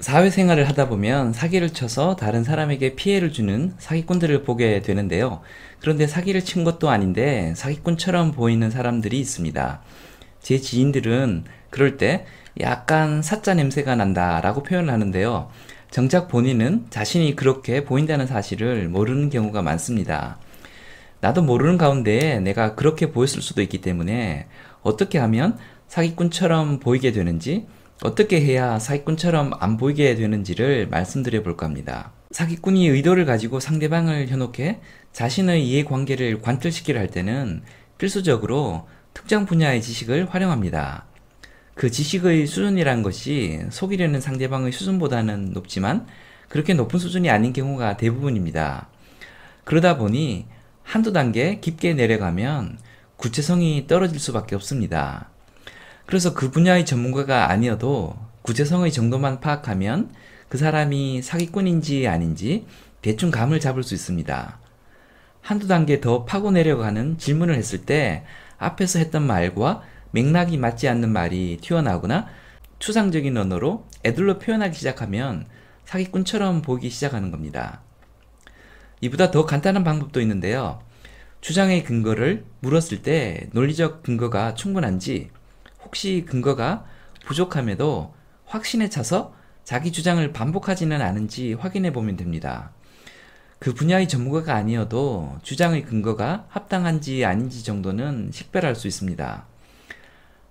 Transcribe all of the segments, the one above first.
사회생활을 하다 보면 사기를 쳐서 다른 사람에게 피해를 주는 사기꾼들을 보게 되는데요. 그런데 사기를 친 것도 아닌데 사기꾼처럼 보이는 사람들이 있습니다. 제 지인들은 그럴 때 약간 사짜 냄새가 난다 라고 표현을 하는데요. 정작 본인은 자신이 그렇게 보인다는 사실을 모르는 경우가 많습니다. 나도 모르는 가운데 내가 그렇게 보였을 수도 있기 때문에 어떻게 하면 사기꾼처럼 보이게 되는지 어떻게 해야 사기꾼처럼 안 보이게 되는지를 말씀드려 볼까 합니다. 사기꾼이 의도를 가지고 상대방을 현혹해 자신의 이해관계를 관철시키려 할 때는 필수적으로 특정 분야의 지식을 활용합니다. 그 지식의 수준이란 것이 속이려는 상대방의 수준보다는 높지만 그렇게 높은 수준이 아닌 경우가 대부분입니다. 그러다 보니 한두 단계 깊게 내려가면 구체성이 떨어질 수밖에 없습니다. 그래서 그 분야의 전문가가 아니어도 구체성의 정도만 파악하면 그 사람이 사기꾼인지 아닌지 대충 감을 잡을 수 있습니다. 한두 단계 더 파고 내려가는 질문을 했을 때 앞에서 했던 말과 맥락이 맞지 않는 말이 튀어나오거나 추상적인 언어로 애들로 표현하기 시작하면 사기꾼처럼 보기 시작하는 겁니다. 이보다 더 간단한 방법도 있는데요. 주장의 근거를 물었을 때 논리적 근거가 충분한지 혹시 근거가 부족함에도 확신에 차서 자기 주장을 반복하지는 않은지 확인해 보면 됩니다. 그 분야의 전문가가 아니어도 주장의 근거가 합당한지 아닌지 정도는 식별할 수 있습니다.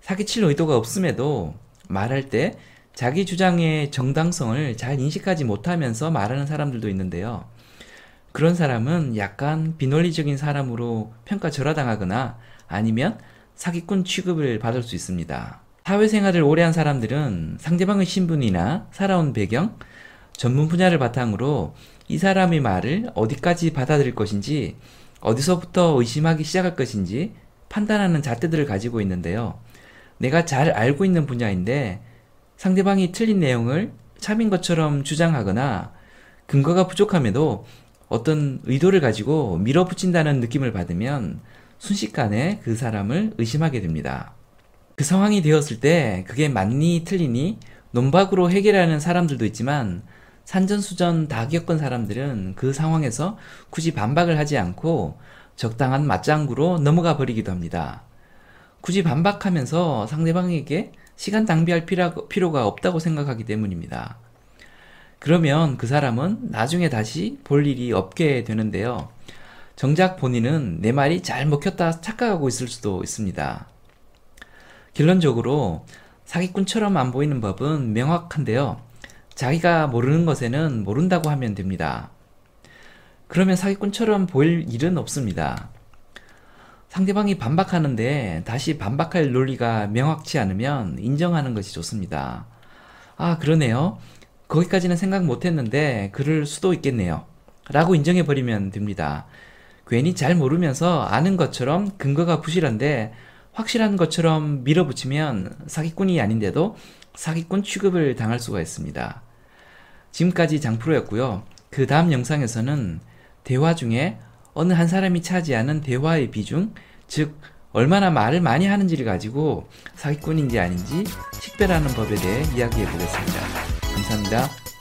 사기칠 의도가 없음에도 말할 때 자기 주장의 정당성을 잘 인식하지 못하면서 말하는 사람들도 있는데요. 그런 사람은 약간 비논리적인 사람으로 평가절하당하거나 아니면 사기꾼 취급을 받을 수 있습니다. 사회생활을 오래 한 사람들은 상대방의 신분이나 살아온 배경, 전문 분야를 바탕으로 이 사람의 말을 어디까지 받아들일 것인지, 어디서부터 의심하기 시작할 것인지 판단하는 잣대들을 가지고 있는데요. 내가 잘 알고 있는 분야인데 상대방이 틀린 내용을 참인 것처럼 주장하거나 근거가 부족함에도 어떤 의도를 가지고 밀어붙인다는 느낌을 받으면 순식간에 그 사람을 의심하게 됩니다. 그 상황이 되었을 때 그게 맞니 틀리니 논박으로 해결하는 사람들도 있지만 산전수전 다 겪은 사람들은 그 상황에서 굳이 반박을 하지 않고 적당한 맞장구로 넘어가 버리기도 합니다. 굳이 반박하면서 상대방에게 시간 낭비할 필요가 없다고 생각하기 때문입니다. 그러면 그 사람은 나중에 다시 볼 일이 없게 되는데요. 정작 본인은 내 말이 잘 먹혔다 착각하고 있을 수도 있습니다. 결론적으로 사기꾼처럼 안 보이는 법은 명확한데요. 자기가 모르는 것에는 모른다고 하면 됩니다. 그러면 사기꾼처럼 보일 일은 없습니다. 상대방이 반박하는데 다시 반박할 논리가 명확치 않으면 인정하는 것이 좋습니다. 아, 그러네요. 거기까지는 생각 못 했는데 그럴 수도 있겠네요. 라고 인정해버리면 됩니다. 괜히 잘 모르면서 아는 것처럼 근거가 부실한데 확실한 것처럼 밀어붙이면 사기꾼이 아닌데도 사기꾼 취급을 당할 수가 있습니다. 지금까지 장프로였고요. 그 다음 영상에서는 대화 중에 어느 한 사람이 차지하는 대화의 비중, 즉 얼마나 말을 많이 하는지를 가지고 사기꾼인지 아닌지 식별하는 법에 대해 이야기해 보겠습니다. 감사합니다.